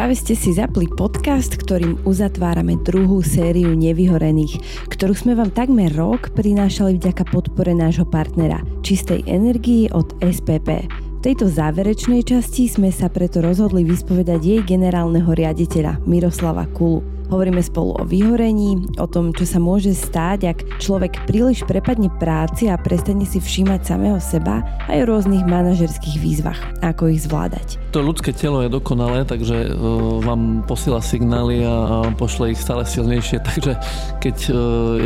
Práve ste si zapli podcast, ktorým uzatvárame druhú sériu nevyhorených, ktorú sme vám takmer rok prinášali vďaka podpore nášho partnera čistej energii od SPP. V tejto záverečnej časti sme sa preto rozhodli vyspovedať jej generálneho riaditeľa Miroslava Kulu. Hovoríme spolu o vyhorení, o tom, čo sa môže stáť, ak človek príliš prepadne práci a prestane si všímať samého seba aj o rôznych manažerských výzvach, ako ich zvládať. To ľudské telo je dokonalé, takže uh, vám posiela signály a, pošle ich stále silnejšie, takže keď uh,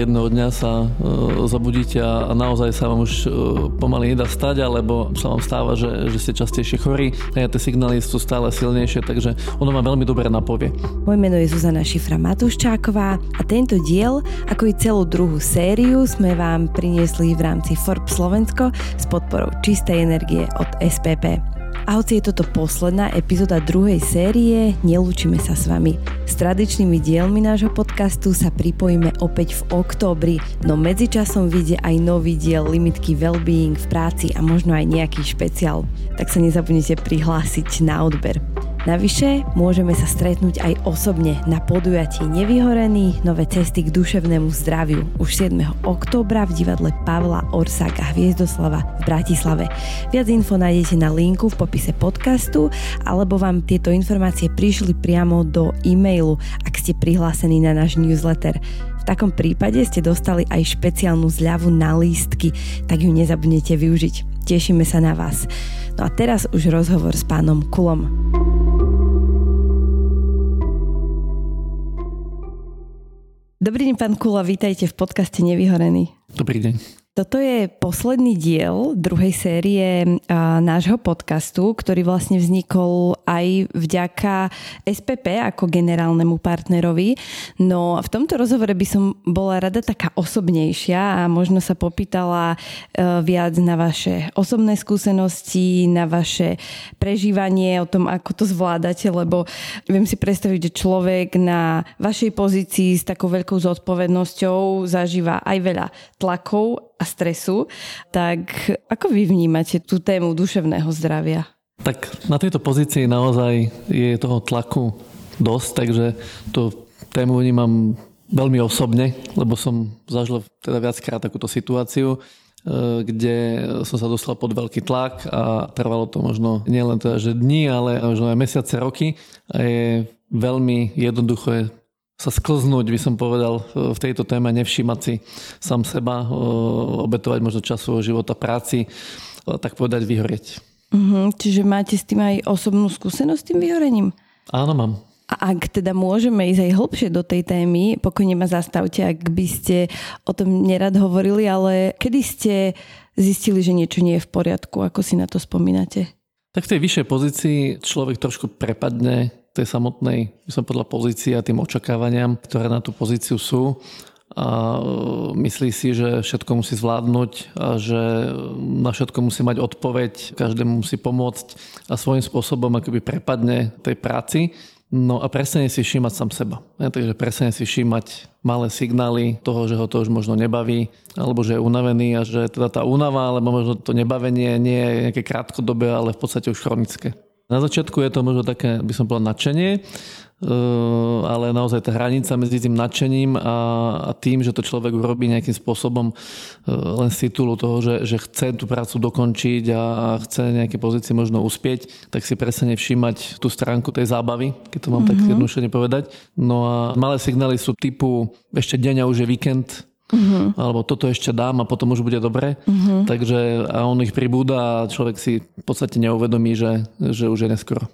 jedného dňa sa uh, zabudíte a, naozaj sa vám už pomaly nedá stať, alebo sa vám stáva, že, že ste častejšie chorí, a tie signály sú stále silnejšie, takže ono vám veľmi dobre napovie. Moje meno je Zuzana Šifra Matuščáková a tento diel, ako i celú druhú sériu, sme vám priniesli v rámci Forbes Slovensko s podporou čistej energie od SPP. A hoci je toto posledná epizóda druhej série, nelúčime sa s vami. S tradičnými dielmi nášho podcastu sa pripojíme opäť v októbri, no medzičasom vyjde aj nový diel limitky Wellbeing v práci a možno aj nejaký špeciál. Tak sa nezabudnite prihlásiť na odber. Navyše môžeme sa stretnúť aj osobne na podujatí Nevyhorený nové cesty k duševnému zdraviu už 7. októbra v divadle Pavla Orsáka Hviezdoslava v Bratislave. Viac info nájdete na linku v popise podcastu alebo vám tieto informácie prišli priamo do e-mailu, ak ste prihlásení na náš newsletter. V takom prípade ste dostali aj špeciálnu zľavu na lístky, tak ju nezabudnete využiť. Tešíme sa na vás. No a teraz už rozhovor s pánom Kulom. Dobrý deň, pán Kula, vítajte v podcaste Nevyhorený. Dobrý deň. Toto je posledný diel druhej série nášho podcastu, ktorý vlastne vznikol aj vďaka SPP ako generálnemu partnerovi. No v tomto rozhovore by som bola rada taká osobnejšia a možno sa popýtala e, viac na vaše osobné skúsenosti, na vaše prežívanie, o tom, ako to zvládate, lebo viem si predstaviť, že človek na vašej pozícii s takou veľkou zodpovednosťou zažíva aj veľa tlakov a stresu. Tak ako vy vnímate tú tému duševného zdravia? Tak na tejto pozícii naozaj je toho tlaku dosť, takže tú tému vnímam veľmi osobne, lebo som zažil teda viackrát takúto situáciu, e, kde som sa dostal pod veľký tlak a trvalo to možno nielen teda, že dní, ale možno aj mesiace, roky. A je veľmi jednoduché sa sklznúť, by som povedal, v tejto téme, nevšímať si sám seba, obetovať možno čas svojho života práci, tak povedať vyhorieť. Uh-huh, čiže máte s tým aj osobnú skúsenosť s tým vyhorením? Áno, mám. A ak teda môžeme ísť aj hlbšie do tej témy, pokojne ma zastavte, ak by ste o tom nerad hovorili, ale kedy ste zistili, že niečo nie je v poriadku, ako si na to spomínate? Tak v tej vyššej pozícii človek trošku prepadne tej samotnej, by som podľa pozície a tým očakávaniam, ktoré na tú pozíciu sú a e, myslí si, že všetko musí zvládnuť a že na všetko musí mať odpoveď, každému musí pomôcť a svojím spôsobom akoby prepadne tej práci. No a presne si všímať sám seba. Ja, takže presne si všímať malé signály toho, že ho to už možno nebaví, alebo že je unavený a že teda tá únava, alebo možno to nebavenie nie je nejaké krátkodobé, ale v podstate už chronické. Na začiatku je to možno také, by som povedal, nadšenie, eh, ale naozaj tá hranica medzi tým nadšením a, tým, že to človek urobí nejakým spôsobom eh, len z titulu toho, že, že chce tú prácu dokončiť a, chce nejaké pozície možno uspieť, tak si presne všímať tú stránku tej zábavy, keď to mám mm-hmm. tak mhm. jednoduše povedať. No a malé signály sú typu ešte deň a už je víkend, uh-huh. alebo toto ešte dám a potom už bude dobre. Uh-huh. Takže a on ich pribúda a človek si v podstate neuvedomí, že, že už je neskoro.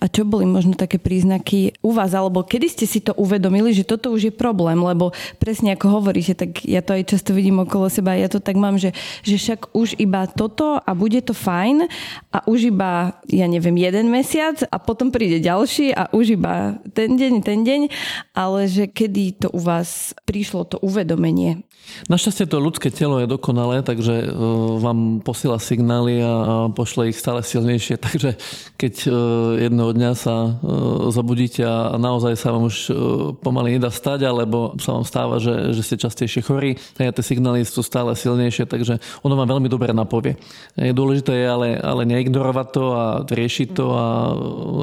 A čo boli možno také príznaky u vás, alebo kedy ste si to uvedomili, že toto už je problém, lebo presne ako hovoríte, tak ja to aj často vidím okolo seba, ja to tak mám, že, že však už iba toto a bude to fajn a už iba, ja neviem, jeden mesiac a potom príde ďalší a už iba ten deň, ten deň, ale že kedy to u vás prišlo to uvedomenie? Našťastie to ľudské telo je dokonalé, takže e, vám posiela signály a pošle ich stále silnejšie, takže keď e, jedného dňa sa e, zobudíte a naozaj sa vám už e, pomaly nedá stať, alebo sa vám stáva, že, že ste častejšie chorí a tie signály sú stále silnejšie, takže ono vám veľmi dobre napovie. Je dôležité je ale, ale neignorovať to a riešiť to a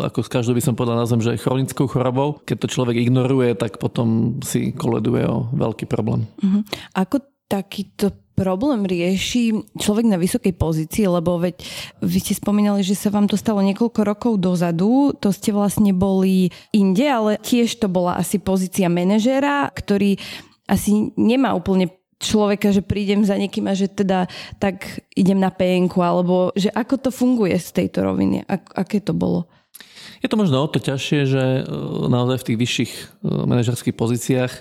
ako z každého by som povedal na zem, že chronickou chorobou, keď to človek ignoruje, tak potom si koleduje o veľký problém. Uh-huh. Ako takýto problém rieši človek na vysokej pozícii, lebo veď vy ste spomínali, že sa vám to stalo niekoľko rokov dozadu, to ste vlastne boli inde, ale tiež to bola asi pozícia manažéra, ktorý asi nemá úplne človeka, že prídem za niekým a že teda tak idem na penku, alebo že ako to funguje z tejto roviny, Ak, aké to bolo? Je to možno o to ťažšie, že e, naozaj v tých vyšších e, manažerských pozíciách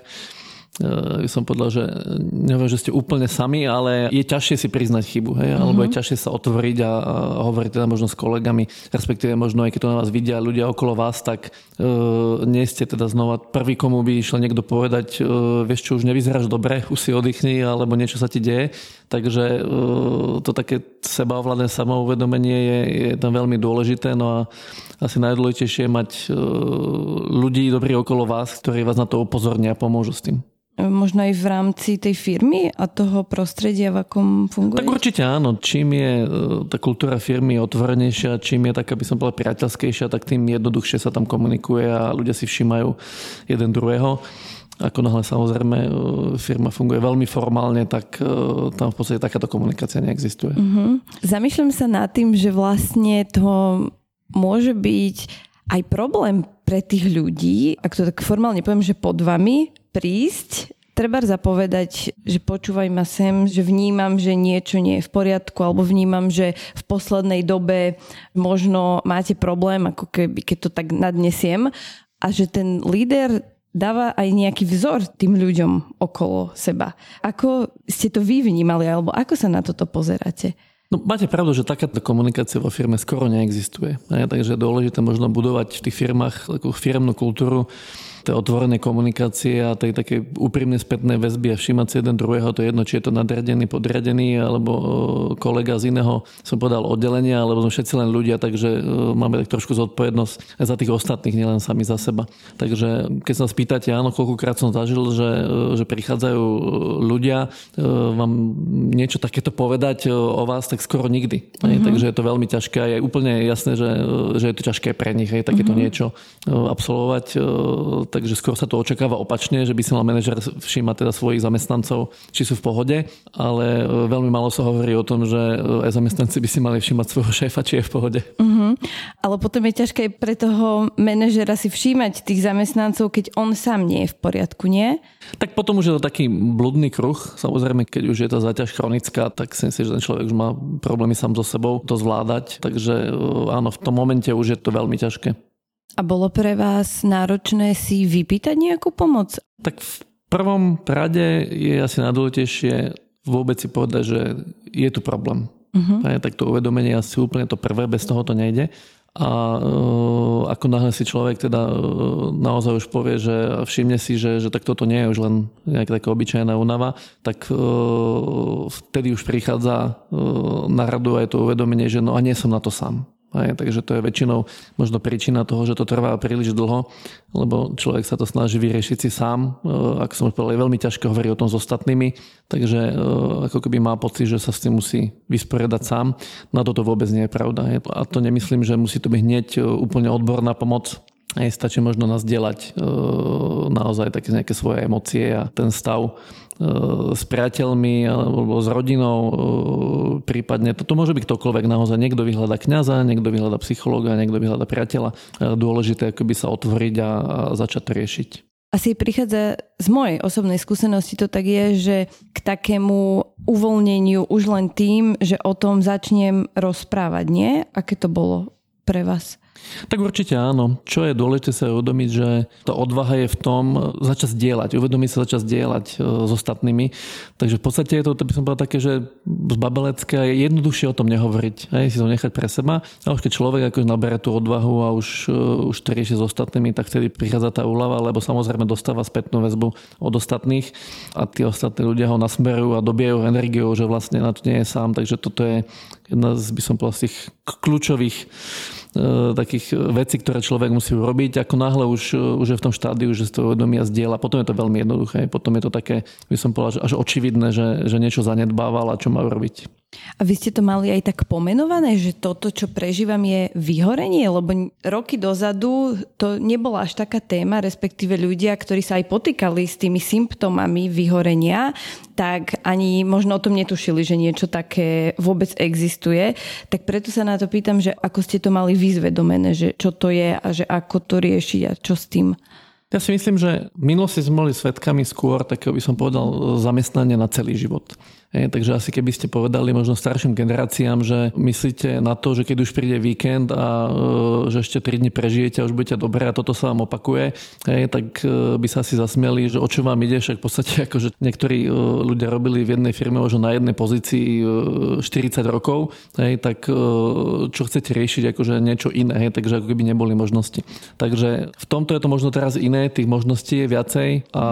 som povedal, že neviem, že ste úplne sami, ale je ťažšie si priznať chybu, hej? Mm-hmm. alebo je mhm. ťažšie sa otvoriť a, hovoriť teda možno s kolegami, respektíve možno aj keď to na vás vidia ľudia okolo vás, tak uh, nie ste teda znova prvý, komu by išiel niekto povedať, uh, vieš čo, už nevyzeráš dobre, už si oddychni, alebo niečo sa ti deje. Takže uh, to také sebaovládne samouvedomenie je, je tam veľmi dôležité, no a asi najdôležitejšie je mať uh, ľudí dobrý okolo vás, ktorí vás na to upozornia a pomôžu s tým možno aj v rámci tej firmy a toho prostredia, v akom funguje? Tak určite áno. Čím je e, tá kultúra firmy otvorenejšia, čím je taká, by som povedal, priateľskejšia, tak tým jednoduchšie sa tam komunikuje a ľudia si všímajú jeden druhého. Ako náhle samozrejme e, firma funguje veľmi formálne, tak e, tam v podstate takáto komunikácia neexistuje. Uh-huh. Zamýšľam sa nad tým, že vlastne to môže byť aj problém pre tých ľudí, ak to tak formálne poviem, že pod vami, prísť, treba zapovedať, že počúvaj ma sem, že vnímam, že niečo nie je v poriadku, alebo vnímam, že v poslednej dobe možno máte problém, ako keby, keď to tak nadnesiem, a že ten líder dáva aj nejaký vzor tým ľuďom okolo seba. Ako ste to vy vnímali, alebo ako sa na toto pozeráte? No, máte pravdu, že takáto komunikácia vo firme skoro neexistuje. Takže je dôležité možno budovať v tých firmách takú firmnú kultúru, tej otvorenej komunikácie a tej takej úprimnej spätnej väzby a všímať si jeden druhého, to je jedno, či je to nadriadený, podriadený alebo kolega z iného, som povedal, oddelenia, alebo sme všetci len ľudia, takže máme tak trošku zodpovednosť za tých ostatných, nielen sami za seba. Takže keď sa spýtate, áno, koľkokrát som zažil, že, že prichádzajú ľudia vám niečo takéto povedať o vás, tak skoro nikdy. Mm-hmm. Takže je to veľmi ťažké a je úplne jasné, že, že je to ťažké pre nich aj takéto mm-hmm. niečo absolvovať takže skôr sa to očakáva opačne, že by si mal manažer všímať teda svojich zamestnancov, či sú v pohode, ale e, veľmi málo sa hovorí o tom, že e, aj zamestnanci by si mali všímať svojho šéfa, či je v pohode. Uh-huh. Ale potom je ťažké pre toho manažera si všímať tých zamestnancov, keď on sám nie je v poriadku, nie? Tak potom už je to taký bludný kruh. Samozrejme, keď už je tá záťaž chronická, tak si myslím, že ten človek už má problémy sám so sebou to zvládať. Takže e, áno, v tom momente už je to veľmi ťažké. A bolo pre vás náročné si vypýtať nejakú pomoc? Tak v prvom rade je asi najdôležitejšie vôbec si povedať, že je tu problém. Uh-huh. Tak to uvedomenie je asi úplne to prvé, bez toho to nejde. A uh, ako náhle si človek teda uh, naozaj už povie, že všimne si, že, že tak toto nie je už len nejaká taká obyčajná únava, tak uh, vtedy už prichádza uh, na radu aj to uvedomenie, že no a nie som na to sám. Aj, takže to je väčšinou možno príčina toho, že to trvá príliš dlho, lebo človek sa to snaží vyriešiť si sám. E, ako som už povedal, je veľmi ťažké hovoriť o tom s ostatnými, takže e, ako keby má pocit, že sa s tým musí vysporiadať sám. Na toto vôbec nie je pravda. A to nemyslím, že musí to byť hneď e, úplne odborná pomoc, aj stačí možno nazdieľať e, naozaj také nejaké svoje emócie a ten stav s priateľmi alebo s rodinou e, prípadne. Toto môže byť ktokoľvek naozaj. Niekto vyhľada kňaza, niekto vyhľada psychológa, niekto vyhľada priateľa. Dôležité akoby sa otvoriť a začať to riešiť. Asi prichádza z mojej osobnej skúsenosti to tak je, že k takému uvoľneniu už len tým, že o tom začnem rozprávať, nie? Aké to bolo pre vás? Tak určite áno. Čo je dôležité sa uvedomiť, že to odvaha je v tom začať zdieľať, uvedomiť sa začať zdieľať e, s ostatnými. Takže v podstate je to, to by som povedal také, že z babelecké je jednoduchšie o tom nehovoriť, aj si to nechať pre seba. A už keď človek ako nabere tú odvahu a už, e, už to rieši s ostatnými, tak vtedy prichádza tá úlava, lebo samozrejme dostáva spätnú väzbu od ostatných a tí ostatní ľudia ho nasmerujú a dobijajú energiou, že vlastne na to nie je sám. Takže toto je jedna z, by som povedal, z tých kľúčových takých vecí, ktoré človek musí urobiť. Ako náhle už, už je v tom štádiu, že si to uvedomia zdieľa, potom je to veľmi jednoduché. Potom je to také, by som povedal, až očividné, že, že niečo zanedbával a čo má urobiť. A vy ste to mali aj tak pomenované, že toto, čo prežívam, je vyhorenie? Lebo roky dozadu to nebola až taká téma, respektíve ľudia, ktorí sa aj potýkali s tými symptómami vyhorenia, tak ani možno o tom netušili, že niečo také vôbec existuje. Tak preto sa na to pýtam, že ako ste to mali vyzvedomené, že čo to je a že ako to riešiť a čo s tým? Ja si myslím, že minulosti sme boli svetkami skôr takého by som povedal zamestnania na celý život. Hej, takže asi keby ste povedali možno starším generáciám, že myslíte na to, že keď už príde víkend a e, že ešte 3 dní prežijete a už budete dobré a toto sa vám opakuje, hej, tak e, by sa asi zasmieli, že o čo vám ide, však v podstate akože niektorí e, ľudia robili v jednej firme možno na jednej pozícii 40 rokov, hej, tak čo chcete riešiť, akože niečo iné, hej, takže ako keby neboli možnosti. Takže v tomto je to možno teraz iné, tých možností je viacej a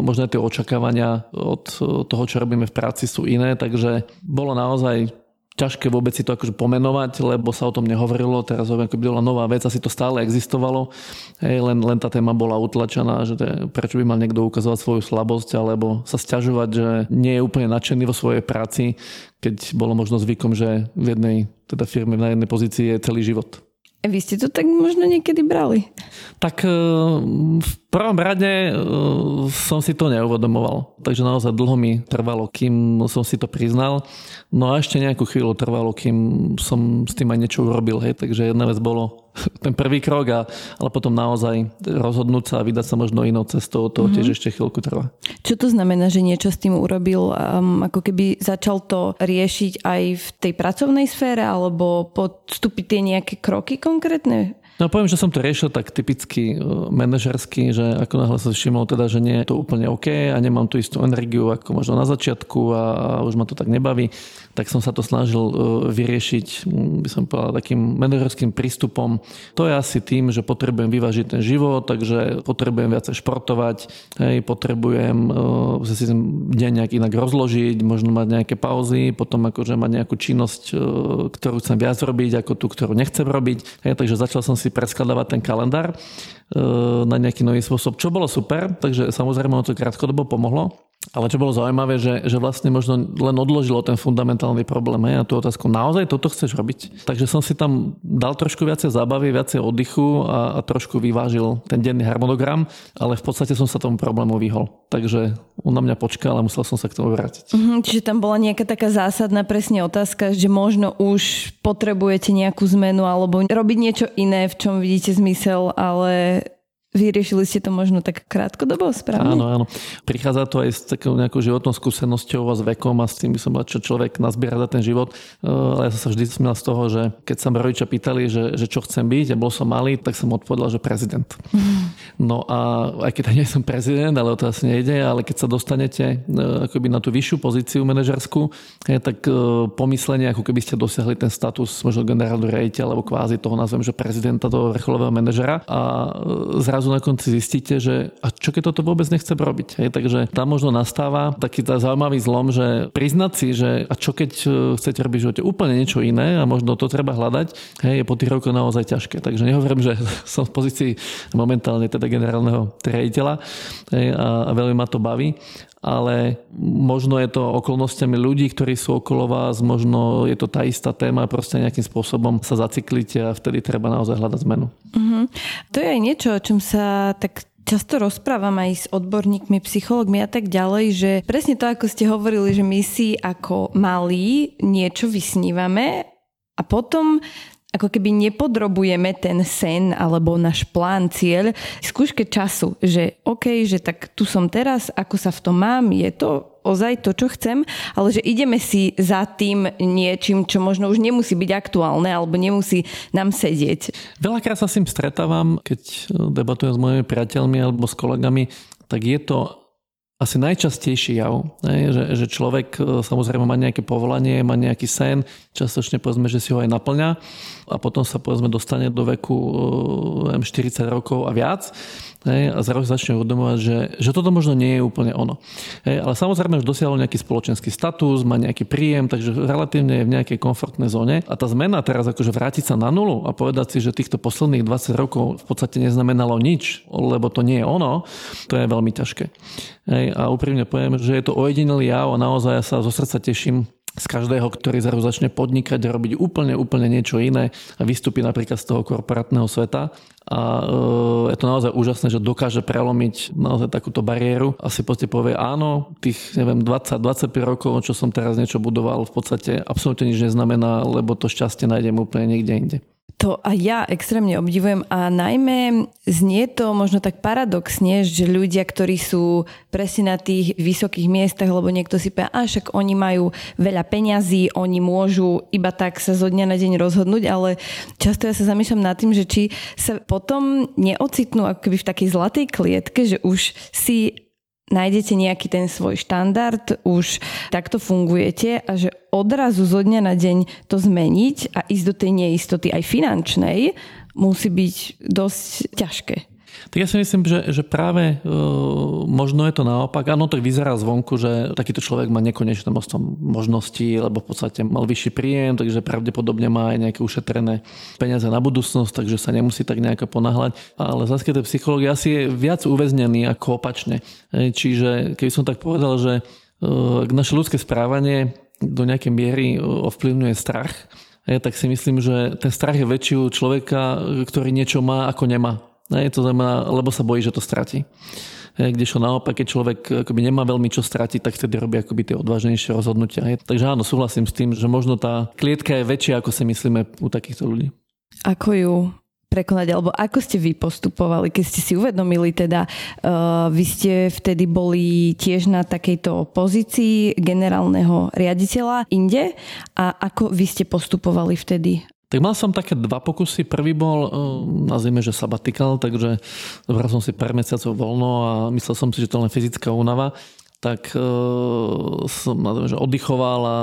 možno aj tie očakávania od toho, čo robíme v práci sú iné, takže bolo naozaj ťažké vôbec si to akože pomenovať, lebo sa o tom nehovorilo, teraz hovorím, ako bola nová vec, asi to stále existovalo, hej, len, len tá téma bola utlačená, že to je, prečo by mal niekto ukazovať svoju slabosť, alebo sa stiažovať, že nie je úplne nadšený vo svojej práci, keď bolo možno zvykom, že v jednej teda firme na jednej pozícii je celý život. Vy ste to tak možno niekedy brali? Tak e, v prvom rade e, som si to neuvedomoval. Takže naozaj dlho mi trvalo, kým som si to priznal. No a ešte nejakú chvíľu trvalo, kým som s tým aj niečo urobil. Hej. Takže jedna vec bolo ten prvý krok, a, ale potom naozaj rozhodnúť sa a vydať sa možno inou cestou, to mm-hmm. tiež ešte chvíľku trvá. Čo to znamená, že niečo s tým urobil, um, ako keby začal to riešiť aj v tej pracovnej sfére, alebo podstúpiť tie nejaké kroky konkrétne? No poviem, že som to riešil tak typicky e, manažersky, že ako náhle sa všimol teda, že nie je to úplne OK a nemám tú istú energiu ako možno na začiatku a, už ma to tak nebaví, tak som sa to snažil e, vyriešiť, by som povedal, takým manažerským prístupom. To je asi tým, že potrebujem vyvážiť ten život, takže potrebujem viacej športovať, hej, potrebujem uh, si deň nejak inak rozložiť, možno mať nejaké pauzy, potom akože mať nejakú činnosť, ktorú chcem viac robiť, ako tú, ktorú nechcem robiť. Hej, takže začal som si si preskladávať ten kalendár e, na nejaký nový spôsob, čo bolo super, takže samozrejme to krátkodobo pomohlo. Ale čo bolo zaujímavé, že, že vlastne možno len odložilo ten fundamentálny problém hej, a tú otázku, naozaj toto chceš robiť? Takže som si tam dal trošku viacej zábavy, viacej oddychu a, a trošku vyvážil ten denný harmonogram, ale v podstate som sa tomu problému vyhol. Takže on na mňa počkal a musel som sa k tomu vrátiť. Mm-hmm, čiže tam bola nejaká taká zásadná presne otázka, že možno už potrebujete nejakú zmenu alebo robiť niečo iné, v čom vidíte zmysel, ale Vyriešili ste to možno tak krátkodobo správne? Áno, áno. Prichádza to aj s takou nejakou životnou skúsenosťou a s vekom a s tým by som povedal, čo človek nazbiera za ten život. Eh, ale ja som sa vždy smiel z toho, že keď sa ma rodičia pýtali, že, že čo chcem byť a bol som malý, tak som odpovedal, že prezident. No a aj keď nie som prezident, ale o to asi nejde, ale keď sa dostanete eh, akoby na tú vyššiu pozíciu manažerskú, tak eh, pomyslenie, ako keby ste dosiahli ten status možno generálneho riaditeľa alebo kvázi toho nazvem, že prezidenta, toho vrcholového manažera a zrazu zrazu na konci zistíte, že a čo keď toto vôbec nechce robiť. Hej, takže tam možno nastáva taký tá zaujímavý zlom, že priznať si, že a čo keď e, chcete robiť v živote úplne niečo iné a možno to treba hľadať, hej, je po tých rokoch naozaj ťažké. Takže nehovorím, že som v pozícii momentálne teda generálneho riaditeľa a veľmi ma to baví, ale možno je to okolnostiami ľudí, ktorí sú okolo vás, možno je to tá istá téma, proste nejakým spôsobom sa zaciklíte a vtedy treba naozaj hľadať zmenu. Mm-hmm. To je aj niečo, o čom sa tak často rozprávam aj s odborníkmi, psychologmi a tak ďalej, že presne to, ako ste hovorili, že my si ako malí niečo vysnívame a potom ako keby nepodrobujeme ten sen alebo náš plán, cieľ skúške času, že OK, že tak tu som teraz, ako sa v tom mám, je to ozaj to, čo chcem, ale že ideme si za tým niečím, čo možno už nemusí byť aktuálne alebo nemusí nám sedieť. Veľakrát sa s tým stretávam, keď debatujem s mojimi priateľmi alebo s kolegami, tak je to asi najčastejší jav? Že, že človek e, samozrejme má nejaké povolanie, má nejaký sen, častočne povedzme, že si ho aj naplňa a potom sa povedzme dostane do veku 40 e, rokov a viac hej, a zrazu začne uvedomovať, že, že toto možno nie je úplne ono. Hej, ale samozrejme, že dosiahol nejaký spoločenský status, má nejaký príjem, takže relatívne je v nejakej komfortnej zóne. A tá zmena teraz akože vrátiť sa na nulu a povedať si, že týchto posledných 20 rokov v podstate neznamenalo nič, lebo to nie je ono, to je veľmi ťažké. Hej, a úprimne poviem, že je to ojedinelý jav a naozaj ja sa zo srdca teším z každého, ktorý zrazu začne podnikať a robiť úplne, úplne niečo iné a vystúpi napríklad z toho korporátneho sveta. A e, je to naozaj úžasné, že dokáže prelomiť naozaj takúto bariéru a si podstate povie áno, tých neviem, 20-25 rokov, čo som teraz niečo budoval, v podstate absolútne nič neznamená, lebo to šťastie nájdem úplne niekde inde. To a ja extrémne obdivujem a najmä znie to možno tak paradoxne, že ľudia, ktorí sú presne na tých vysokých miestach, lebo niekto si povie, a však oni majú veľa peňazí, oni môžu iba tak sa zo dňa na deň rozhodnúť, ale často ja sa zamýšľam nad tým, že či sa potom neocitnú akoby v takej zlatej klietke, že už si nájdete nejaký ten svoj štandard, už takto fungujete a že odrazu zo dňa na deň to zmeniť a ísť do tej neistoty aj finančnej musí byť dosť ťažké. Tak ja si myslím, že, že práve e, možno je to naopak. Áno, to vyzerá zvonku, že takýto človek má nekonečné množstvo možností, lebo v podstate mal vyšší príjem, takže pravdepodobne má aj nejaké ušetrené peniaze na budúcnosť, takže sa nemusí tak nejako ponáhľať. Ale zase tej psychológie asi je viac uväznený ako opačne. E, čiže keby som tak povedal, že e, naše ľudské správanie do nejakej miery e, ovplyvňuje strach, e, tak si myslím, že ten strach je väčší u človeka, ktorý niečo má, ako nemá. Ne, to znamená, lebo sa bojí, že to stratí. Kdežto naopak, keď človek akoby nemá veľmi čo stratiť, tak vtedy robí akoby tie odvážnejšie rozhodnutia. Takže áno, súhlasím s tým, že možno tá klietka je väčšia, ako si myslíme u takýchto ľudí. Ako ju prekonať, alebo ako ste vy postupovali, keď ste si uvedomili, teda uh, vy ste vtedy boli tiež na takejto pozícii generálneho riaditeľa inde a ako vy ste postupovali vtedy? Tak mal som také dva pokusy. Prvý bol, e, nazvime, že sabatikal, takže zobral som si pár mesiacov voľno a myslel som si, že to len fyzická únava tak e, som že oddychoval a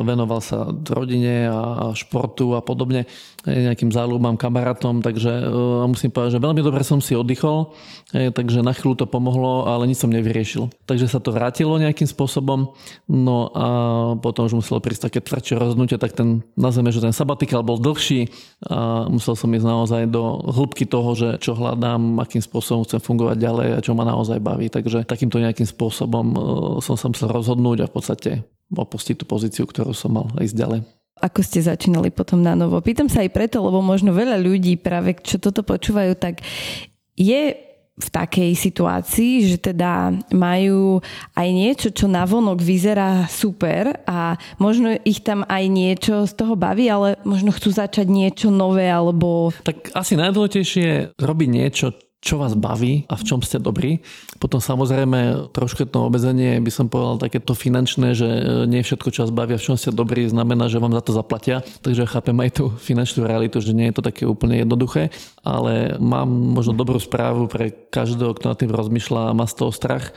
venoval sa rodine a športu a podobne nejakým záľubám, kamarátom, takže uh, musím povedať, že veľmi dobre som si oddychol, e, takže na chvíľu to pomohlo, ale nič som nevyriešil. Takže sa to vrátilo nejakým spôsobom, no a potom už muselo prísť také tvrdšie rozhodnutie, tak ten, nazveme, že ten sabatikál bol dlhší a musel som ísť naozaj do hĺbky toho, že čo hľadám, akým spôsobom chcem fungovať ďalej a čo ma naozaj baví. Takže takýmto nejakým spôsobom uh, som sa musel rozhodnúť a v podstate opustiť tú pozíciu, ktorú som mal ísť ďalej ako ste začínali potom na novo. Pýtam sa aj preto, lebo možno veľa ľudí práve, čo toto počúvajú, tak je v takej situácii, že teda majú aj niečo, čo navonok vyzerá super a možno ich tam aj niečo z toho baví, ale možno chcú začať niečo nové alebo... Tak asi najdôležitejšie je robiť niečo, čo vás baví a v čom ste dobrí. Potom samozrejme trošku to obezenie by som povedal takéto finančné, že e, nie všetko, čo vás baví a v čom ste dobrí, znamená, že vám za to zaplatia. Takže chápem aj tú finančnú realitu, že nie je to také úplne jednoduché, ale mám možno dobrú správu pre každého, kto nad tým rozmýšľa a má z toho strach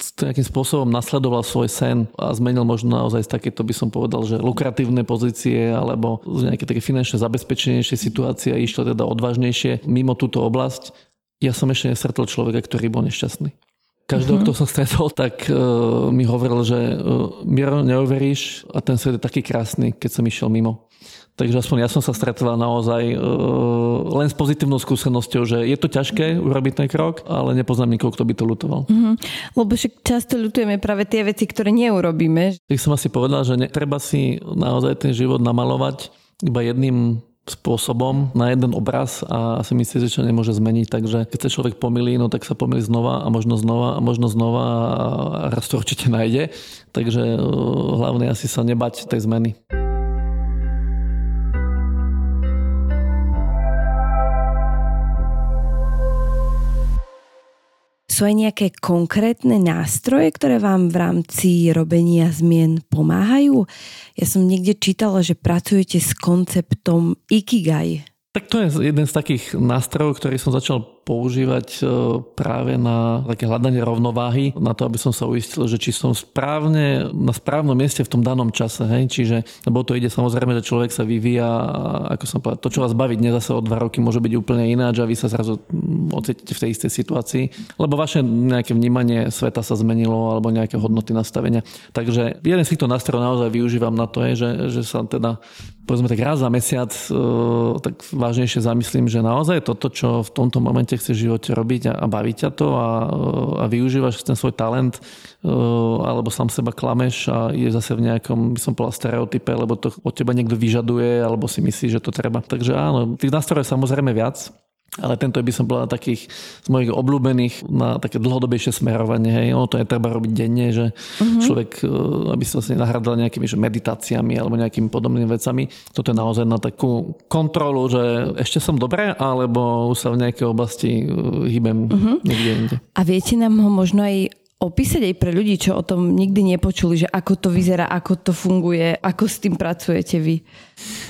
nejakým spôsobom nasledoval svoj sen a zmenil možno naozaj z takéto, by som povedal, že lukratívne pozície alebo z nejaké také finančne zabezpečenejšie situácie a išlo teda odvážnejšie mimo túto oblasť ja som ešte nestretol človeka, ktorý bol nešťastný. Každého, uh-huh. kto som stretol, tak uh, mi hovoril, že uh, Miro, neuveríš a ten svet je taký krásny, keď som išiel mimo. Takže aspoň ja som sa stretoval naozaj uh, len s pozitívnou skúsenosťou, že je to ťažké urobiť ten krok, ale nepoznám nikoho, kto by to lutoval. Uh-huh. Lebo však často ľutujeme práve tie veci, ktoré neurobíme. Tak som asi povedal, že netreba si naozaj ten život namalovať iba jedným spôsobom na jeden obraz a si myslí, že čo nemôže zmeniť. Takže keď sa človek pomýli, no tak sa pomýli znova a možno znova a možno znova a raz to určite nájde. Takže uh, hlavne asi sa nebať tej zmeny. Sú aj nejaké konkrétne nástroje, ktoré vám v rámci robenia zmien pomáhajú? Ja som niekde čítala, že pracujete s konceptom Ikigai. Tak to je jeden z takých nástrojov, ktorý som začal používať e, práve na také hľadanie rovnováhy, na to, aby som sa uistil, že či som správne, na správnom mieste v tom danom čase. Hej? Čiže, lebo to ide samozrejme, že človek sa vyvíja, ako som povedal, to, čo vás baví dnes zase o dva roky, môže byť úplne ináč a vy sa zrazu ocítite v tej istej situácii, lebo vaše nejaké vnímanie sveta sa zmenilo alebo nejaké hodnoty nastavenia. Takže jeden z týchto nástrojov naozaj využívam na to, je, že, že sa teda povedzme tak raz za mesiac e, tak vážnejšie zamyslím, že naozaj toto, čo v tomto momente chceš v živote robiť a, a baví ťa to a, a využívaš ten svoj talent e, alebo sám seba klameš a je zase v nejakom, by som povedal, stereotype, lebo to od teba niekto vyžaduje alebo si myslí, že to treba. Takže áno, tých nástrojov samozrejme viac. Ale tento by som bola takých z mojich obľúbených na také dlhodobejšie smerovanie. Hej. Ono to je treba robiť denne, že uh-huh. človek, e, aby sa vlastne nahradil nejakými že meditáciami alebo nejakými podobnými vecami. Toto je naozaj na takú kontrolu, že ešte som dobré, alebo sa v nejakej oblasti e, hýbem uh-huh. niekde inde. A viete nám ho možno aj opísať aj pre ľudí, čo o tom nikdy nepočuli, že ako to vyzerá, ako to funguje, ako s tým pracujete vy?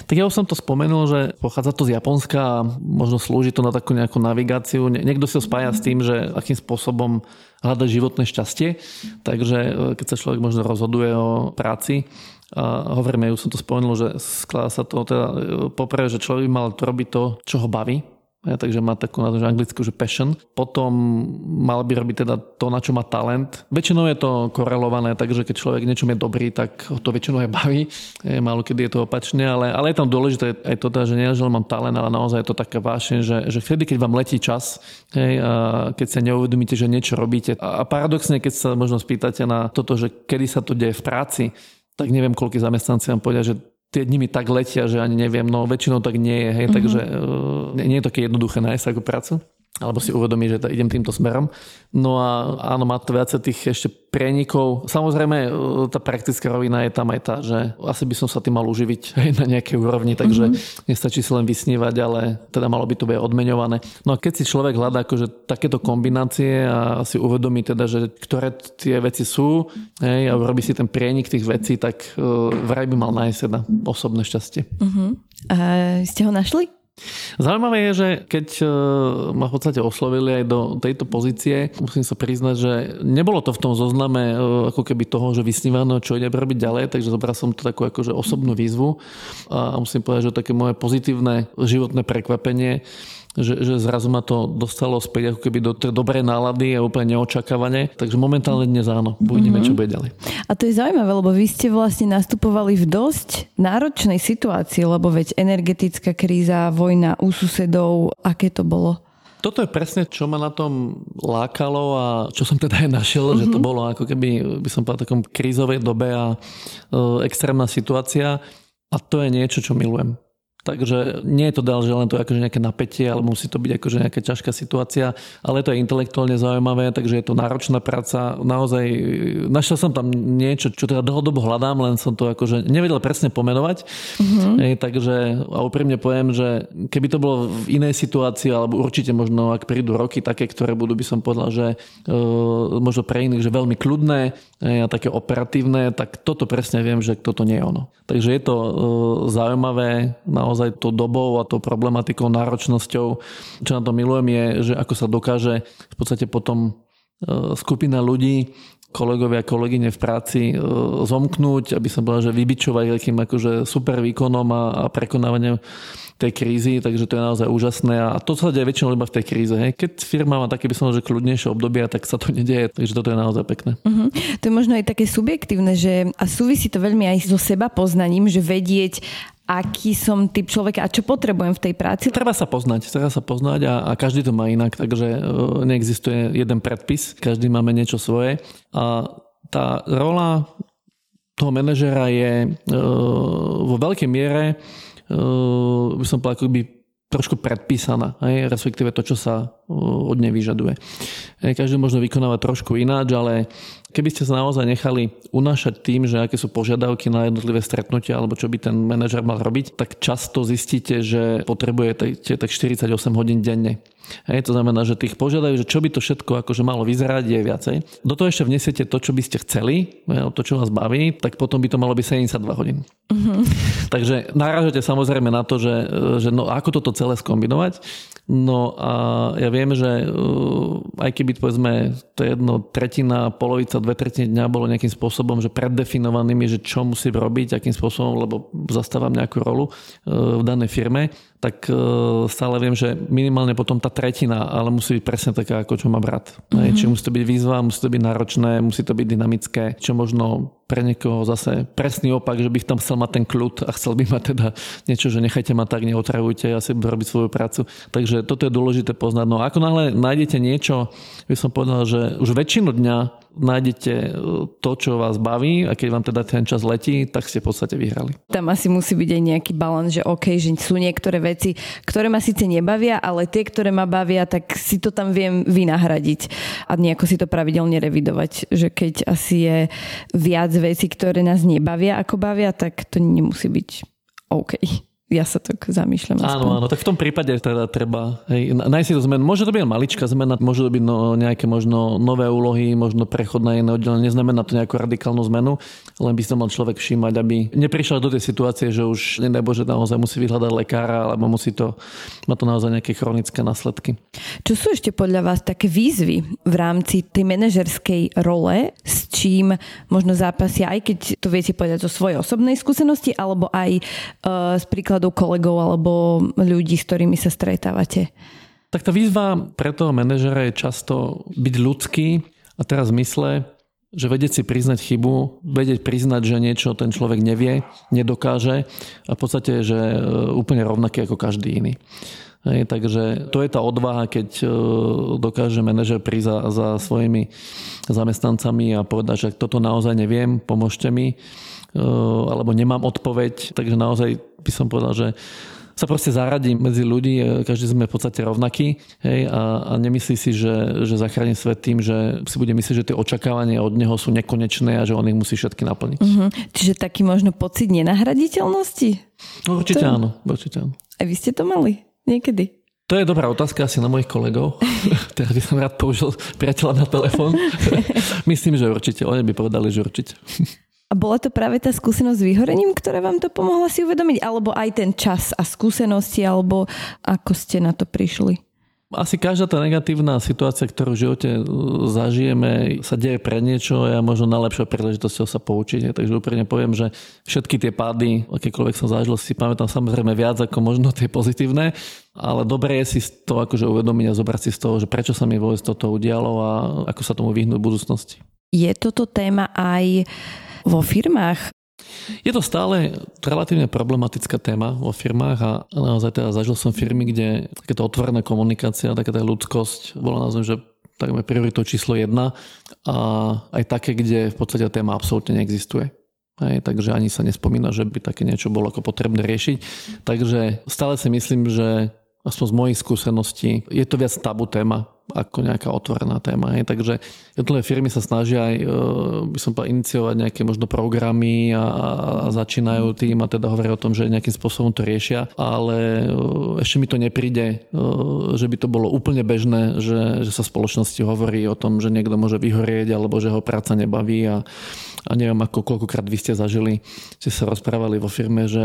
Tak ja už som to spomenul, že pochádza to z Japonska a možno slúži to na takú nejakú navigáciu. Niekto si ho spája s tým, že akým spôsobom hľada životné šťastie. Takže e, keď sa človek možno rozhoduje o práci, a hovoríme, už som to spomenul, že skladá sa to teda e, poprvé, že človek by mal robiť to, čo ho baví, takže má takú na anglickú, že passion. Potom mal by robiť teda to, na čo má talent. Väčšinou je to korelované, takže keď človek niečom je dobrý, tak ho to väčšinou aj baví. Je, málo kedy je to opačne, ale, ale je tam dôležité aj to, teda, že nie, že mám talent, ale naozaj je to také vášne, že, že vtedy, keď vám letí čas, hej, a keď sa neuvedomíte, že niečo robíte. A paradoxne, keď sa možno spýtate na toto, že kedy sa to deje v práci, tak neviem, koľko zamestnanci vám povedia, že tie dni mi tak letia, že ani neviem, no väčšinou tak nie je, hej, mm-hmm. takže uh, nie je také jednoduché nájsť takú prácu alebo si uvedomí, že idem týmto smerom. No a áno, má to viacej tých ešte prenikov. Samozrejme, e, tá praktická rovina je tam aj tá, že asi by som sa tým mal uživiť aj na nejakej úrovni, takže mm-hmm. nestačí si len vysnívať, ale teda malo by to byť odmeňované. No a keď si človek hľadá akože takéto kombinácie a si uvedomí teda, že ktoré tie veci sú hej, a robí si ten prienik tých vecí, tak uh, vraj by mal nájsť teda osobné šťastie. Uh-huh. A ste ho našli? Zaujímavé je, že keď e, ma v podstate oslovili aj do tejto pozície, musím sa priznať, že nebolo to v tom zozname e, ako keby toho, že vysnívané, čo ide robiť ďalej, takže zobral som to takú akože osobnú výzvu a musím povedať, že také moje pozitívne životné prekvapenie že, že zrazu ma to dostalo späť ako keby do tej dobrej nálady a úplne neočakávane. Takže momentálne dnes áno, uvidíme, mm-hmm. čo bude ďalej. A to je zaujímavé, lebo vy ste vlastne nastupovali v dosť náročnej situácii, lebo veď energetická kríza, vojna u susedov, aké to bolo? Toto je presne, čo ma na tom lákalo a čo som teda aj našiel, mm-hmm. že to mhm. bolo ako keby, by som povedal, takom krízovej dobe a e, extrémna situácia. A to je niečo, čo milujem. Takže nie je to dal, že len to akože nejaké napätie, ale musí to byť akože nejaká ťažká situácia, ale to je intelektuálne zaujímavé, takže je to náročná práca. Naozaj našiel som tam niečo, čo teda dlhodobo hľadám, len som to akože nevedel presne pomenovať. Mm-hmm. Ej, takže a úprimne poviem, že keby to bolo v inej situácii, alebo určite možno, ak prídu roky také, ktoré budú, by som povedal, že e, možno pre iných, že veľmi kľudné ej, a také operatívne, tak toto presne viem, že toto nie je ono. Takže je to e, zaujímavé, naozaj naozaj tou dobou a tou problematikou, náročnosťou. Čo na to milujem je, že ako sa dokáže v podstate potom e, skupina ľudí kolegovia a kolegyne v práci e, zomknúť, aby som povedal, že vybičovať takým akože super výkonom a, a prekonávaním tej krízy, takže to je naozaj úžasné a to sa deje väčšinou iba v tej kríze. Hej. Keď firma má také, by som že kľudnejšie obdobia, tak sa to nedieje, takže toto je naozaj pekné. Uh-huh. To je možno aj také subjektívne, že a súvisí to veľmi aj so seba poznaním, že vedieť, aký som typ človeka a čo potrebujem v tej práci. Treba sa poznať, treba sa poznať a, a každý to má inak, takže e, neexistuje jeden predpis, každý máme niečo svoje a tá rola toho manažera je e, vo veľkej miere, e, by som povedal, akoby trošku predpísaná, aj, respektíve to, čo sa od nej vyžaduje. Každý možno vykonáva trošku ináč, ale keby ste sa naozaj nechali unášať tým, že aké sú požiadavky na jednotlivé stretnutia alebo čo by ten manažer mal robiť, tak často zistíte, že potrebujete tak 48 hodín denne. Hej, to znamená, že tých požiadajú, že čo by to všetko akože malo vyzerať, je viacej. Do toho ešte vnesiete to, čo by ste chceli, to, čo vás baví, tak potom by to malo byť 72 hodín. Uh-huh. Takže náražate samozrejme na to, že, že no, ako toto celé skombinovať. No a ja viem, že uh, aj keby povedzme to jedno tretina, polovica, dve tretiny dňa bolo nejakým spôsobom, že preddefinovanými, že čo musím robiť, akým spôsobom, lebo zastávam nejakú rolu uh, v danej firme, tak uh, stále viem, že minimálne potom tá tretina, ale musí byť presne taká, ako čo má brat. Mm-hmm. Čiže musí to byť výzva, musí to byť náročné, musí to byť dynamické, čo možno pre niekoho zase presný opak, že bych tam chcel mať ten kľud a chcel by mať teda niečo, že nechajte ma tak, neotravujte, ja si robiť svoju prácu. Takže toto je dôležité poznať. No ako náhle nájdete niečo, by som povedal, že už väčšinu dňa nájdete e, to, čo vás baví a keď vám teda ten čas letí, tak ste v podstate vyhrali. Tam asi musí byť aj nejaký balans, že OK, že sú niektoré veci, ktoré ma síce nebavia, ale tie, ktoré ma bavia, tak si to tam viem vynahradiť a nejako si to pravidelne revidovať, že keď asi je viac vecí, ktoré nás nebavia ako bavia, tak to nemusí byť OK ja sa tak zamýšľam. Áno, aspoň. áno, tak v tom prípade teda treba hej, nájsť si to zmenu. Môže to byť maličká zmena, môže to byť no, nejaké možno nové úlohy, možno prechod na iné oddelenie, neznamená to nejakú radikálnu zmenu, len by sa mal človek všímať, aby neprišiel do tej situácie, že už nedaj Bože naozaj musí vyhľadať lekára, alebo musí to, má to naozaj nejaké chronické následky. Čo sú ešte podľa vás také výzvy v rámci tej manažerskej role, s čím možno zápasia, aj keď to viete povedať zo svojej osobnej skúsenosti, alebo aj uh, z príkladu príkladov kolegov alebo ľudí, s ktorými sa stretávate? Tak tá výzva pre toho manažera je často byť ľudský a teraz mysle, že vedieť si priznať chybu, vedieť priznať, že niečo ten človek nevie, nedokáže a v podstate, že e, úplne rovnaký ako každý iný. Hej, takže to je tá odvaha, keď e, dokáže manažer prísť za, za svojimi zamestnancami a povedať, že toto naozaj neviem, pomôžte mi alebo nemám odpoveď, takže naozaj by som povedal, že sa proste zaradí medzi ľudí, každý sme v podstate rovnakí hej, a, a nemyslí si, že, že zachráni svet tým, že si bude myslieť, že tie očakávania od neho sú nekonečné a že on ich musí všetky naplniť. Uh-huh. Čiže taký možno pocit nenahraditeľnosti? No, určite to... áno, určite áno. A vy ste to mali niekedy? To je dobrá otázka asi na mojich kolegov. Teraz by som rád použil priateľa na telefón. Myslím, že určite. Oni by povedali, že určite. A bola to práve tá skúsenosť s vyhorením, ktorá vám to pomohla si uvedomiť? Alebo aj ten čas a skúsenosti, alebo ako ste na to prišli? Asi každá tá negatívna situácia, ktorú v živote uh, zažijeme, sa deje pre niečo a možno najlepšia príležitosť sa poučiť. Takže úprimne poviem, že všetky tie pády, akékoľvek som zažil, si pamätám samozrejme viac ako možno tie pozitívne, ale dobre je si to akože uvedomiť a zobrať si z toho, že prečo sa mi vôbec toto udialo a ako sa tomu vyhnúť v budúcnosti. Je toto téma aj vo firmách? Je to stále relatívne problematická téma vo firmách a naozaj teda zažil som firmy, kde takéto otvorená komunikácia, taká tá ľudskosť bola naozaj, že takmer prioritou číslo jedna a aj také, kde v podstate téma absolútne neexistuje. Hej, takže ani sa nespomína, že by také niečo bolo ako potrebné riešiť. Takže stále si myslím, že aspoň z mojich skúseností je to viac tabu téma ako nejaká otvorená téma. Hej. Takže jednotlivé firmy sa snažia aj, e, by som povedal, iniciovať nejaké možno programy a, a začínajú tým a teda hovoria o tom, že nejakým spôsobom to riešia, ale e, ešte mi to nepríde, e, že by to bolo úplne bežné, že, že sa v spoločnosti hovorí o tom, že niekto môže vyhorieť alebo že ho práca nebaví a, a neviem ako koľkokrát vy ste zažili, ste sa rozprávali vo firme, že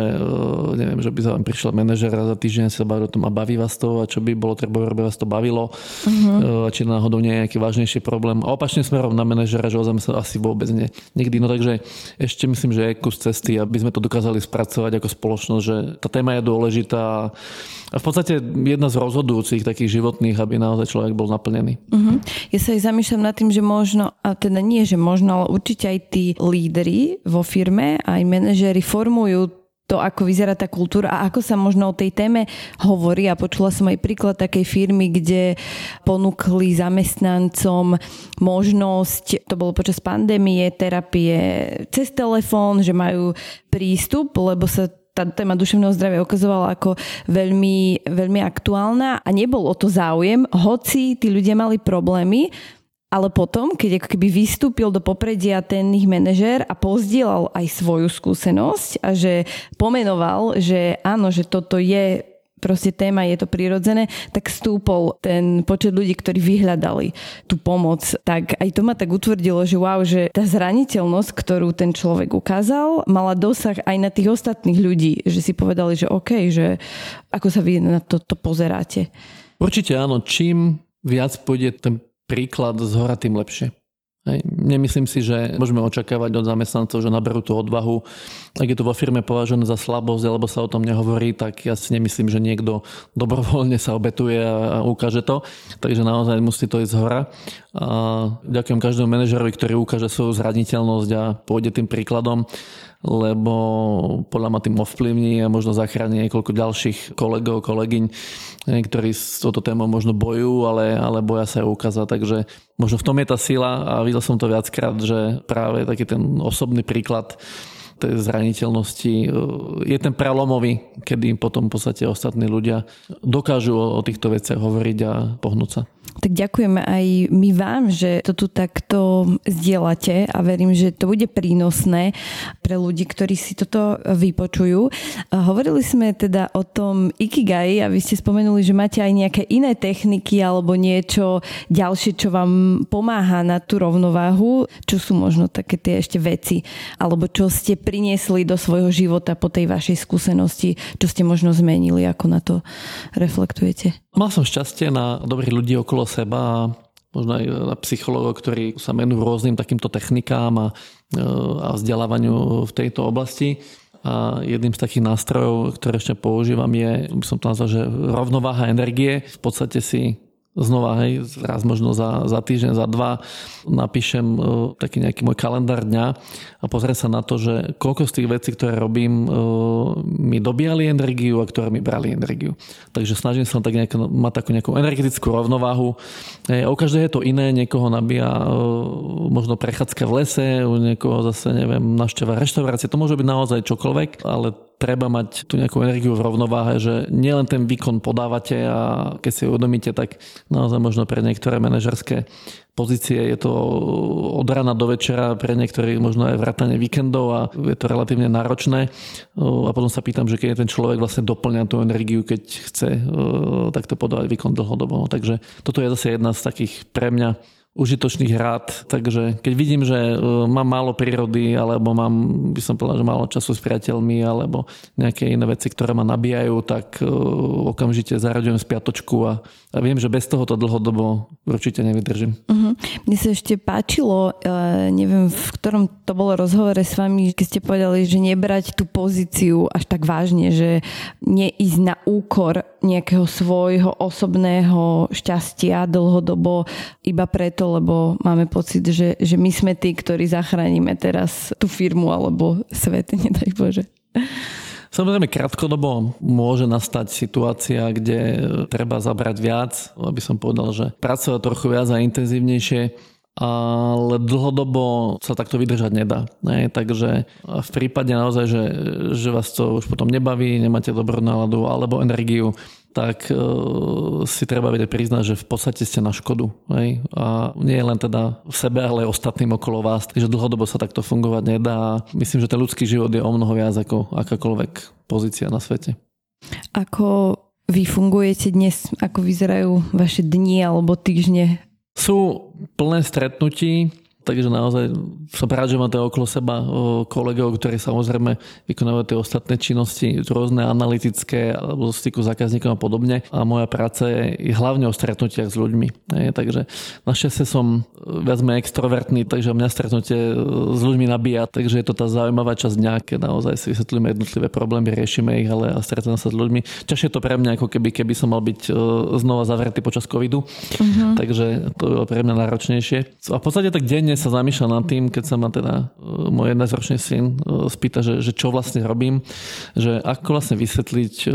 neviem, že by za vám prišiel manažer a za týždeň sa bavil o tom a baví vás to a čo by bolo treba, aby vás to bavilo. Uh-huh uh-huh. či náhodou nie je nejaký vážnejší problém. A opačne smerom na manažera, že ozajme sa asi vôbec nie. Nikdy. No takže ešte myslím, že je kus cesty, aby sme to dokázali spracovať ako spoločnosť, že tá téma je dôležitá a v podstate jedna z rozhodujúcich takých životných, aby naozaj človek bol naplnený. Uh-huh. Ja sa aj zamýšľam nad tým, že možno, a teda nie, že možno, ale určite aj tí lídry vo firme, aj manažéri formujú to, ako vyzerá tá kultúra a ako sa možno o tej téme hovorí. A počula som aj príklad takej firmy, kde ponúkli zamestnancom možnosť, to bolo počas pandémie, terapie cez telefón, že majú prístup, lebo sa tá téma duševného zdravia ukazovala ako veľmi, veľmi aktuálna a nebol o to záujem, hoci tí ľudia mali problémy, ale potom, keď ako keby vystúpil do popredia ten ich manažér a pozdielal aj svoju skúsenosť a že pomenoval, že áno, že toto je proste téma, je to prirodzené, tak stúpol ten počet ľudí, ktorí vyhľadali tú pomoc. Tak aj to ma tak utvrdilo, že wow, že tá zraniteľnosť, ktorú ten človek ukázal, mala dosah aj na tých ostatných ľudí, že si povedali, že OK, že ako sa vy na to, to pozeráte. Určite áno, čím viac pôjde ten príklad z hora, tým lepšie. Hej. Nemyslím si, že môžeme očakávať od zamestnancov, že naberú tú odvahu. Ak je to vo firme považené za slabosť, alebo sa o tom nehovorí, tak ja si nemyslím, že niekto dobrovoľne sa obetuje a ukáže to. Takže naozaj musí to ísť z hora. A ďakujem každému manažerovi, ktorý ukáže svoju zraniteľnosť a pôjde tým príkladom lebo podľa ma tým ovplyvní a možno zachráni niekoľko ďalších kolegov, kolegyň, ktorí s touto témou možno bojujú, ale, ale boja sa aj ukázať. Takže možno v tom je tá sila a videl som to viackrát, že práve taký ten osobný príklad tej zraniteľnosti e, je ten prelomový, kedy potom v podstate ostatní ľudia dokážu o týchto veciach hovoriť a pohnúť sa. Tak ďakujeme aj my vám, že to tu takto zdieľate a verím, že to bude prínosné pre ľudí, ktorí si toto vypočujú. Hovorili sme teda o tom Ikigai a vy ste spomenuli, že máte aj nejaké iné techniky alebo niečo ďalšie, čo vám pomáha na tú rovnováhu. Čo sú možno také tie ešte veci alebo čo ste priniesli do svojho života po tej vašej skúsenosti, čo ste možno zmenili, ako na to reflektujete? Mal som šťastie na dobrých ľudí okolo seba a možno aj na psychológov, ktorí sa menujú rôznym takýmto technikám a, a vzdelávaniu v tejto oblasti. A jedným z takých nástrojov, ktoré ešte používam je, by som to nazval, že rovnováha energie. V podstate si znova, hej, raz možno za, za týždeň, za dva napíšem uh, taký nejaký môj kalendár dňa a pozriem sa na to, že koľko z tých vecí, ktoré robím, uh, mi dobíjali energiu a ktoré mi brali energiu. Takže snažím sa tak nejak, mať takú nejakú energetickú rovnováhu. Hej, o každé je to iné, niekoho nabíja uh, možno prechádzka v lese, u niekoho zase, neviem, našteva reštaurácie, to môže byť naozaj čokoľvek, ale treba mať tú nejakú energiu v rovnováhe, že nielen ten výkon podávate a keď si uvedomíte, tak naozaj možno pre niektoré manažerské pozície je to od rana do večera, pre niektorých možno aj vrátanie víkendov a je to relatívne náročné. A potom sa pýtam, že keď ten človek vlastne doplňa tú energiu, keď chce takto podávať výkon dlhodobo. Takže toto je zase jedna z takých pre mňa užitočných rád, takže keď vidím, že e, mám málo prírody, alebo mám, by som povedal, že málo času s priateľmi, alebo nejaké iné veci, ktoré ma nabíjajú, tak e, okamžite zaraďujem spiatočku a, a viem, že bez toho to dlhodobo určite nevydržím. Uh-huh. Mne sa ešte páčilo, uh, neviem, v ktorom to bolo rozhovore s vami, keď ste povedali, že nebrať tú pozíciu až tak vážne, že neísť na úkor nejakého svojho osobného šťastia dlhodobo iba preto, to, lebo máme pocit, že, že my sme tí, ktorí zachránime teraz tú firmu alebo svet, nedaj Bože. Samozrejme, krátkodobo môže nastať situácia, kde treba zabrať viac, aby som povedal, že pracovať trochu viac a intenzívnejšie, ale dlhodobo sa takto vydržať nedá. Ne? Takže v prípade naozaj, že, že vás to už potom nebaví, nemáte dobrú náladu alebo energiu, tak e, si treba vedieť priznať, že v podstate ste na škodu. Hej? A nie len teda v sebe, ale aj ostatným okolo vás. Takže dlhodobo sa takto fungovať nedá. Myslím, že ten ľudský život je o mnoho viac ako akákoľvek pozícia na svete. Ako vy fungujete dnes? Ako vyzerajú vaše dni alebo týždne? Sú plné stretnutí, Takže naozaj som rád, že máte okolo seba kolegov, ktorí samozrejme vykonávajú tie ostatné činnosti, rôzne analytické alebo styku zákazníkom a podobne. A moja práca je hlavne o stretnutiach s ľuďmi. Takže našťastie som viac menej extrovertný, takže mňa stretnutie e, s ľuďmi nabíja, takže je to tá zaujímavá časť dňa, keď naozaj si vysvetlíme jednotlivé problémy, riešime ich, ale stretneme sa s ľuďmi. Ťažšie to pre mňa, ako keby, keby som mal byť e, znova zavretý počas covidu, uh-huh. takže to bolo pre mňa náročnejšie. A v podstate tak denne sa zamýšľam nad tým, keď sa ma teda e, môj 11-ročný syn e, spýta, že, že čo vlastne robím, že ako vlastne vysvetliť, e,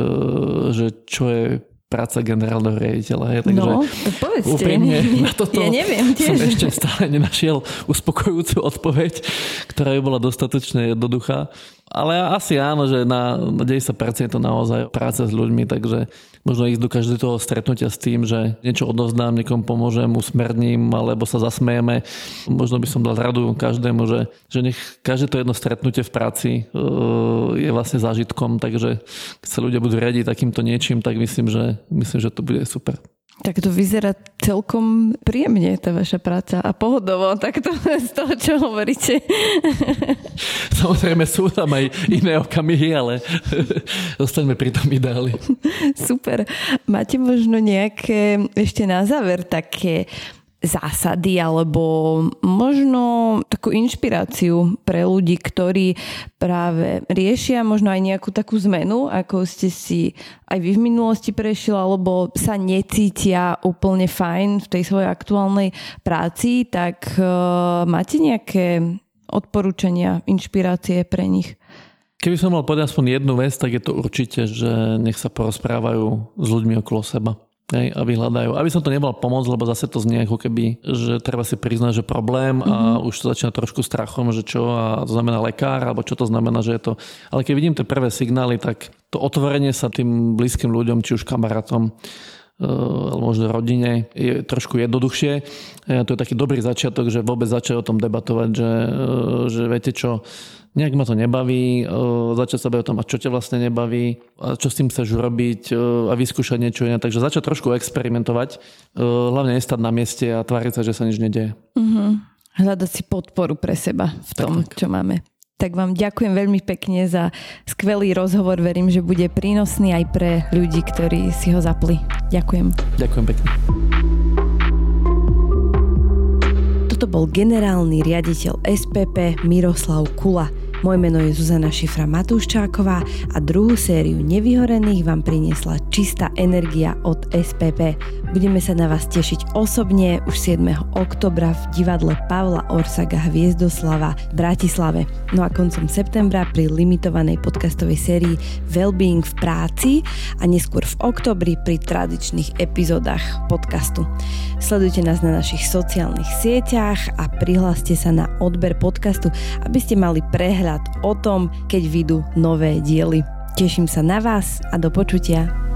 že čo je práca generálneho riaditeľa. Je, takže no, povedzte. Úprimne na toto ja neviem, tiež. som ešte stále nenašiel uspokojujúcu odpoveď, ktorá by bola dostatočne jednoduchá. Ale asi áno, že na, na 90% je to naozaj práca s ľuďmi, takže možno ísť do každého toho stretnutia s tým, že niečo odovzdám, niekomu pomôžem, usmerním, alebo sa zasmejeme. Možno by som dal radu každému, že, že nech každé to jedno stretnutie v práci uh, je vlastne zážitkom, takže keď sa ľudia budú riadiť takýmto niečím, tak myslím, že, myslím, že to bude super. Tak to vyzerá celkom príjemne, tá vaša práca a pohodovo, tak to z toho, čo hovoríte. Samozrejme sú tam aj iné okamihy, ale zostaňme pri tom ideáli. Super. Máte možno nejaké, ešte na záver, také zásady alebo možno takú inšpiráciu pre ľudí, ktorí práve riešia možno aj nejakú takú zmenu, ako ste si aj vy v minulosti prešli, alebo sa necítia úplne fajn v tej svojej aktuálnej práci, tak uh, máte nejaké odporúčania, inšpirácie pre nich? Keby som mal povedať aspoň jednu vec, tak je to určite, že nech sa porozprávajú s ľuďmi okolo seba Hej, aby hľadajú. Aby som to nebol pomoc, lebo zase to znie ako keby, že treba si priznať, že problém a mm-hmm. už to začína trošku strachom, že čo a to znamená lekár, alebo čo to znamená, že je to... Ale keď vidím tie prvé signály, tak to otvorenie sa tým blízkym ľuďom, či už kamarátom, eh, alebo možno rodine, je trošku jednoduchšie. A to je taký dobrý začiatok, že vôbec začať o tom debatovať, že, eh, že viete čo, nejak ma to nebaví, začať sa o tom, a čo ťa vlastne nebaví, a čo s tým chceš urobiť a vyskúšať niečo iné. Takže začať trošku experimentovať, hlavne nestať na mieste a tváriť sa, že sa nič nedieje. Uh-huh. Hľadať si podporu pre seba v tom, tak, tak. čo máme. Tak vám ďakujem veľmi pekne za skvelý rozhovor. Verím, že bude prínosný aj pre ľudí, ktorí si ho zapli. Ďakujem. Ďakujem pekne. Toto bol generálny riaditeľ SPP Miroslav Kula. Moje meno je Zuzana Šifra Matúščáková a druhú sériu Nevyhorených vám priniesla čistá energia od SPP. Budeme sa na vás tešiť osobne už 7. oktobra v divadle Pavla Orsaga Hviezdoslava v Bratislave. No a koncom septembra pri limitovanej podcastovej sérii Wellbeing v práci a neskôr v oktobri pri tradičných epizódach podcastu. Sledujte nás na našich sociálnych sieťach a prihláste sa na odber podcastu, aby ste mali prehľad prehľad o tom, keď vidú nové diely. Teším sa na vás a do počutia.